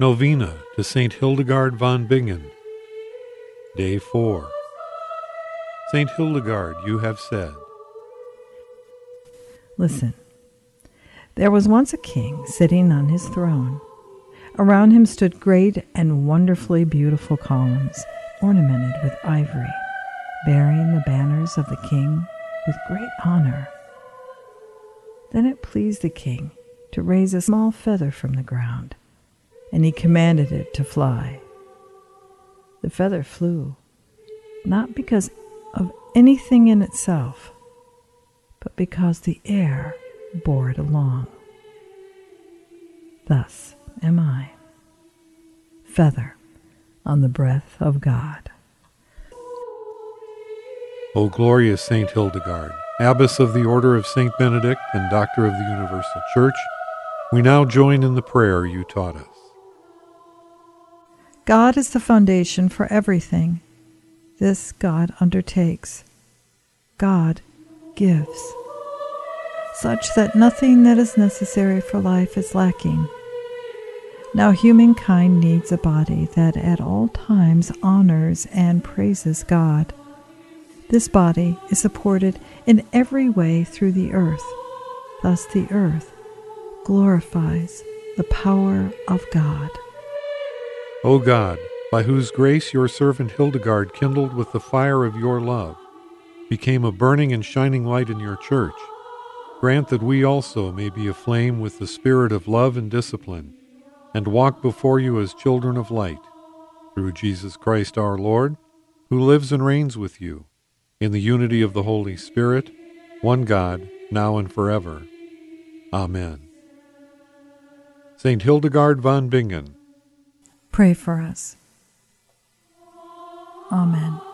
Novena to St. Hildegard von Bingen. Day 4. St. Hildegard, you have said. Listen. There was once a king sitting on his throne. Around him stood great and wonderfully beautiful columns, ornamented with ivory, bearing the banners of the king with great honor. Then it pleased the king to raise a small feather from the ground, and he commanded it to fly. The feather flew, not because of anything in itself, but because the air bore it along. Thus am I, feather on the breath of God. O glorious Saint Hildegard, Abbess of the Order of Saint Benedict and Doctor of the Universal Church, we now join in the prayer you taught us. God is the foundation for everything. This God undertakes. God gives, such that nothing that is necessary for life is lacking. Now, humankind needs a body that at all times honors and praises God. This body is supported in every way through the earth. Thus, the earth glorifies the power of God. O God, by whose grace your servant Hildegard kindled with the fire of your love, became a burning and shining light in your church, grant that we also may be aflame with the spirit of love and discipline, and walk before you as children of light, through Jesus Christ our Lord, who lives and reigns with you, in the unity of the Holy Spirit, one God, now and forever. Amen. St. Hildegard von Bingen, Pray for us. Amen.